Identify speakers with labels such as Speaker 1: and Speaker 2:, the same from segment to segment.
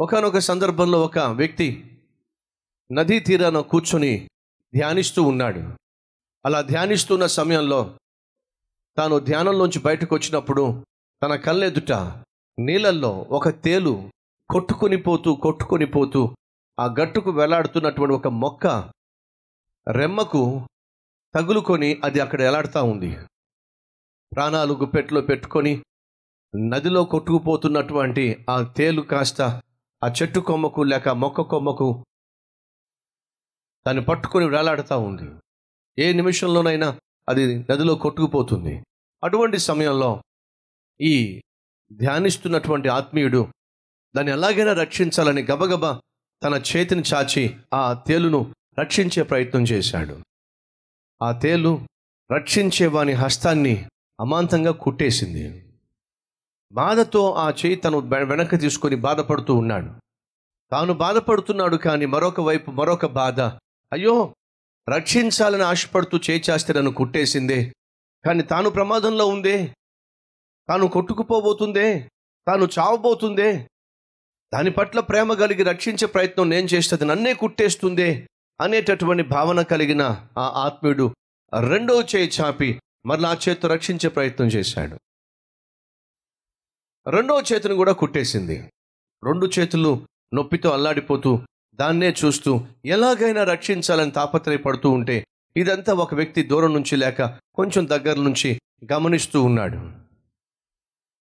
Speaker 1: ఒకనొక సందర్భంలో ఒక వ్యక్తి నదీ తీరాన కూర్చొని ధ్యానిస్తూ ఉన్నాడు. అలా ధ్యానిస్తున్న సమయంలో తాను ధ్యానంలోంచి బయటకు వచ్చినప్పుడు తన కళ్ళెదుట నీళ్ళల్లో ఒక తేలు కొట్టుకొని పోతూ కొట్టుకొని పోతూ ఆ గట్టుకు వేలాడుతున్నటువంటి ఒక మొక్క రెమ్మకు తగులుకొని అది అక్కడ ఎలాడుతూ ఉంది. ప్రాణాలు గుప్పెట్లో పెట్టుకొని నదిలో కొట్టుకుపోతున్నటువంటి ఆ తేలు కాస్త ఆ చెట్టు కొమ్మకు లేక మొక్క కొమ్మకు దాన్ని పట్టుకొని వేలాడుతూ ఉంది. ఏ నిమిషంలోనైనా అది నదిలో కొట్టుకుపోతుంది. అటువంటి సమయంలో ఈ ధ్యానిస్తున్నటువంటి ఆత్మీయుడు దాన్ని ఎలాగైనా రక్షించాలని గబగబా తన చేతిని చాచి ఆ తేలును రక్షించే ప్రయత్నం చేశాడు. ఆ తేలు రక్షించే వాని హస్తాన్ని అమాంతంగా కుట్టేసింది. బాధతో ఆ చేయి తను వెనక్కి తీసుకొని బాధపడుతూ ఉన్నాడు. తాను బాధపడుతున్నాడు కానీ మరొక వైపు మరొక బాధ. అయ్యో! రక్షించాలని ఆశపడుతూ చేయి చేస్తే నన్ను కుట్టేసిందే. కానీ తాను ప్రమాదంలో ఉందే. తాను కొట్టుకుపోబోతుందే. తాను చావబోతుందే. దాని పట్ల ప్రేమ కలిగి రక్షించే ప్రయత్నం నేను చేస్తుంది నన్నే కుట్టేస్తుందే అనేటటువంటి భావన కలిగిన ఆ ఆత్మీయుడు రెండో చేయి చాపి మరలా ఆ చేత్తో రక్షించే ప్రయత్నం చేశాడు. రెండో చేతిని కూడా కుట్టేసింది. రెండు చేతులు నొప్పితో అల్లాడిపోతూ దాన్నే చూస్తూ ఎలాగైనా రక్షించాలని తాపత్రయపడుతూ ఉంటే ఇదంతా ఒక వ్యక్తి దూరం నుంచి లేక కొంచెం దగ్గర నుంచి గమనిస్తూ ఉన్నాడు.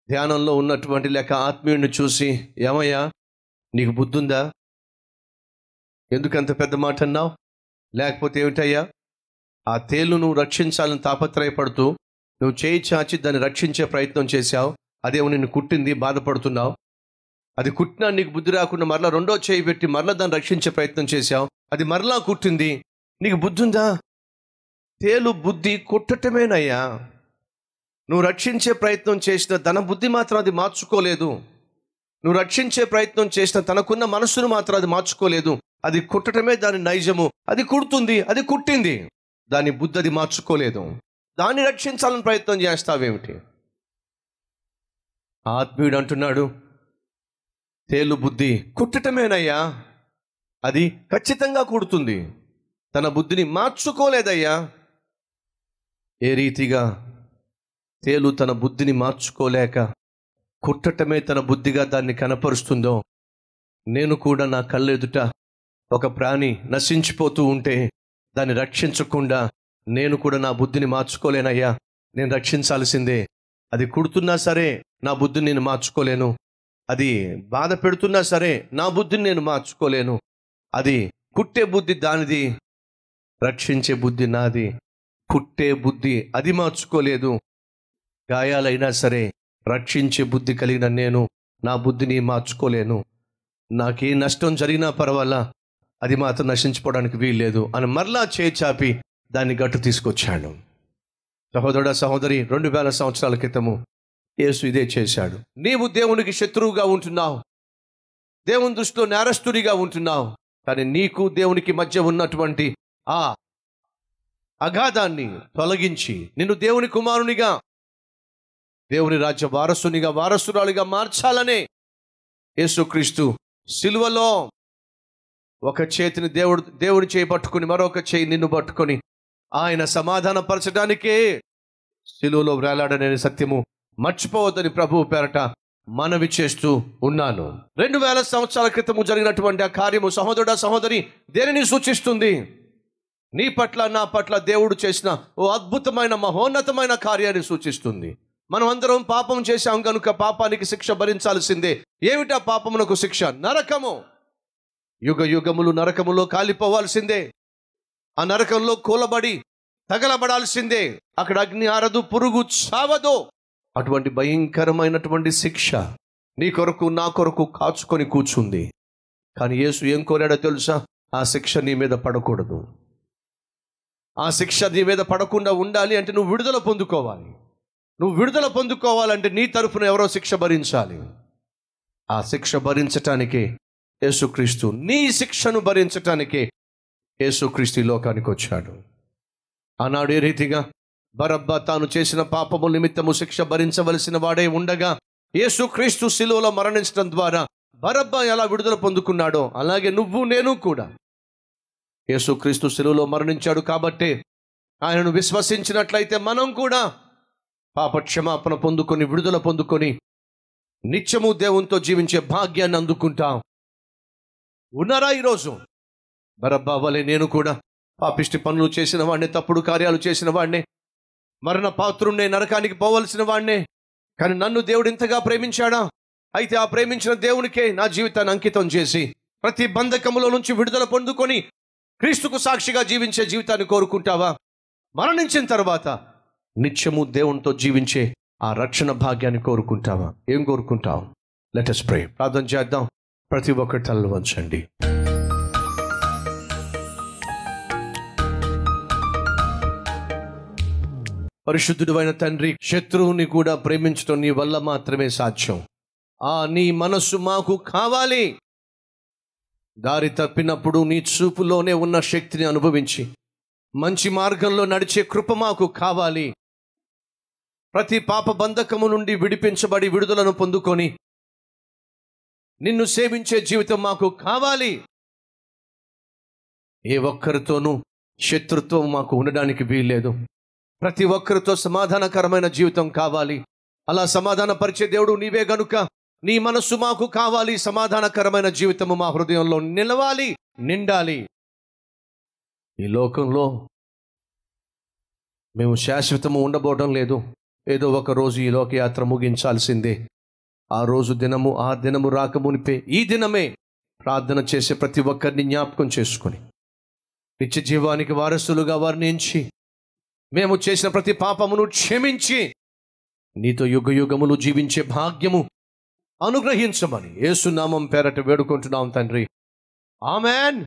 Speaker 1: ధ్యానంలో ఉన్నటువంటి లేక ఆత్మీయుడిని చూసి ఏమయ్యా నీకు బుద్ధుందా? ఎందుకంత పెద్ద మాట అన్నావు? లేకపోతే ఏమిటయ్యా? ఆ తేలు నువ్వు రక్షించాలని తాపత్రయపడుతూ నువ్వు చేయి చాచి దాన్ని రక్షించే ప్రయత్నం చేశావు. అదేమో నిన్ను కుట్టింది బాధపడుతున్నావు. అది కుట్టినా నీకు బుద్ధి రాకుండా మరలా రెండో చేయి పెట్టి మరలా దాన్ని రక్షించే ప్రయత్నం చేశావు. అది మరలా కుట్టింది. నీకు బుద్ధి ఉందా తేలు బుద్ధి కుట్టటమేనయ్యా. నువ్వు రక్షించే ప్రయత్నం చేసిన తన బుద్ధి మాత్రం అది మార్చుకోలేదు. నువ్వు రక్షించే ప్రయత్నం చేసిన తనకున్న మనస్సును మాత్రం అది మార్చుకోలేదు. అది కుట్టటమే దాని నైజము. అది కుడుతుంది అది కుట్టింది. దాని బుద్ధి అది మార్చుకోలేదు. దాన్ని రక్షించాలని ప్రయత్నం చేస్తావేమిటి? ఆత్మీయుడు అంటున్నాడు తేలు బుద్ధి కుట్టటమేనయ్యా. అది ఖచ్చితంగా కుడుతుంది. తన బుద్ధిని మార్చుకోలేదయ్యా. ఏ రీతిగా తేలు తన బుద్ధిని మార్చుకోలేక కుట్టటమే తన బుద్ధిగా దాన్ని కనపరుస్తుందో నేను కూడా నా కళ్ళెదుట ఒక ప్రాణి నశించిపోతూ ఉంటే దాన్ని రక్షించకుండా నేను కూడా నా బుద్ధిని మార్చుకోలేనయ్యా. నేను రక్షించాల్సిందే అది కుడుతున్నా సరే నా బుద్ధిని నేను మార్చుకోలేను. అది బాధ పెడుతున్నా సరే నా బుద్ధిని నేను మార్చుకోలేను. అది కుట్టే బుద్ధి దానిది రక్షించే బుద్ధి నాది. కుట్టే బుద్ధి అది మార్చుకోలేదు. గాయాలైనా సరే రక్షించే బుద్ధి కలిగిన నేను నా బుద్ధిని మార్చుకోలేను. నాకే నష్టం జరిగినా పర్వాలా? అది మాత్రం నశించుకోవడానికి వీల్లేదు అని మరలా చేయి చాపి దాన్ని గట్టు తీసుకొచ్చాడు సహోదరుడ సహోదరి రెండు వేల సంవత్సరాల క్రితము యేసు ఇదే చేశాడు. నీవు దేవునికి శత్రువుగా ఉంటున్నావు. దేవుని దృష్టిలో నేరస్తుడిగా ఉంటున్నావు. కానీ నీకు దేవునికి మధ్య ఉన్నటువంటి ఆ అగాధాన్ని తొలగించి నిన్ను దేవుని కుమారునిగా దేవుని రాజ్య వారసునిగా వారసురాలిగా మార్చాలనే యేసుక్రీస్తు సిలువలో ఒక చేతిని దేవుడు దేవుడి చేయి పట్టుకుని మరొక చేయి నిన్ను పట్టుకొని ఆయన సమాధానపరచడానికే సిలువలో వేలాడనే సత్యము. మర్చిపోవద్దని ప్రభువు పేరట మనవి చేస్తూ ఉన్నాను. రెండు వేల సంవత్సరాల క్రితము జరిగినటువంటి ఆ కార్యము సహోదరుడ సహోదరి దేనిని సూచిస్తుంది? నీ పట్ల నా పట్ల దేవుడు చేసిన ఓ అద్భుతమైన మహోన్నతమైన కార్యాన్ని సూచిస్తుంది. మనం అందరం పాపం చేశాం కనుక పాపానికి శిక్ష భరించాల్సిందే. ఏమిటా పాపమునకు శిక్ష? నరకము. యుగ యుగములు నరకములో కాలిపోవాల్సిందే. ఆ నరకంలో కూలబడి తగలబడాల్సిందే. అక్కడ అగ్ని ఆరదు పురుగు చావదు. అటువంటి భయంకరమైనటువంటి శిక్ష నీ కొరకు నా కొరకు కాచుకొని కూర్చుంది. కానీ యేసు ఏం కోరాడో తెలుసా? ఆ శిక్ష నీ మీద పడకూడదు. ఆ శిక్ష నీ మీద పడకుండా ఉండాలి అంటే నువ్వు విడుదల పొందుకోవాలి. నువ్వు విడుదల పొందుకోవాలంటే నీ తరఫున ఎవరో శిక్ష భరించాలి. ఆ శిక్ష భరించటానికే యేసుక్రీస్తు నీ శిక్షను భరించటానికే యేసుక్రీస్తు లోకానికి వచ్చాడు. ఆనాడు ఏ రీతిగా బరబ్బ తాను చేసిన పాపము నిమిత్తము శిక్ష భరించవలసిన వాడే ఉండగా యేసుక్రీస్తు శిలువలో మరణించడం ద్వారా బరబ్బా ఎలా విడుదల పొందుకున్నాడో అలాగే నువ్వు నేను కూడా. యేసుక్రీస్తు శిలువలో మరణించాడు కాబట్టే ఆయనను విశ్వసించినట్లయితే మనం కూడా పాప క్షమాపణ పొందుకొని విడుదల పొందుకొని నిత్యము దేవునితో జీవించే భాగ్యాన్ని అందుకుంటాం. ఉన్నారా ఈరోజు? బరబ్బా వలె నేను కూడా పాపిష్టి పనులు చేసిన వాడిని తప్పుడు కార్యాలు చేసిన వాడిని మరణ పాత్రుణ్ణే నరకానికి పోవలసిన వాడినే కానీ నన్ను దేవుడు ఇంతగా ప్రేమించాడా? అయితే ఆ ప్రేమించిన దేవునికే నా జీవితాన్ని అంకితం చేసి ప్రతి బంధకములో నుంచి విడుదల పొందుకొని క్రీస్తుకు సాక్షిగా జీవించే జీవితాన్ని కోరుకుంటావా? మరణించిన తర్వాత నిత్యము దేవునితో జీవించే ఆ రక్షణ భాగ్యాన్ని కోరుకుంటావా? ఏం కోరుకుంటావు? లెటస్ ప్రే ప్రార్థన చేద్దాం. ప్రతి ఒక్కరి తలలు వంచండి. పరిశుద్ధుడైన తండ్రి శత్రువుని కూడా ప్రేమించడం నీ వల్ల మాత్రమే సాధ్యం. ఆ నీ మనస్సు మాకు కావాలి. దారి తప్పినప్పుడు నీ చూపులోనే ఉన్న శక్తిని అనుభవించి మంచి మార్గంలో నడిచే కృప మాకు కావాలి. ప్రతి పాప బంధకము నుండి విడిపించబడి విడుదలను పొందుకొని నిన్ను సేవించే జీవితం మాకు కావాలి. ఏ ఒక్కరితోనూ శత్రుత్వం మాకు ఉండడానికి వీల్లేదు. ప్రతి ఒక్కరితో సమాధానకరమైన జీవితం కావాలి. అలా సమాధానపరిచే దేవుడు నీవే గనుక. నీ మనస్సు మాకు కావాలి. సమాధానకరమైన జీవితము మా హృదయంలో నిలవాలి నిండాలి. ఈ లోకంలో మేము శాశ్వతము ఉండబోవడం లేదు. ఏదో ఒక రోజు ఈ లోకయాత్ర ముగించాల్సిందే. ఆ రోజు దినము ఆ దినము రాకమునిపే ఈ దినమే ప్రార్థన చేసే ప్రతి ఒక్కరిని జ్ఞాపకం చేసుకొని నిత్య జీవానికి వారసులుగా వర్ణించి మేము చేసిన ప్రతి పాపమును క్షమించి నీతో యుగ యుగములు జీవించే భాగ్యము అనుగ్రహించమని ఏసునామం పేరట వేడుకుంటున్నాం తండ్రి. ఆమెన్.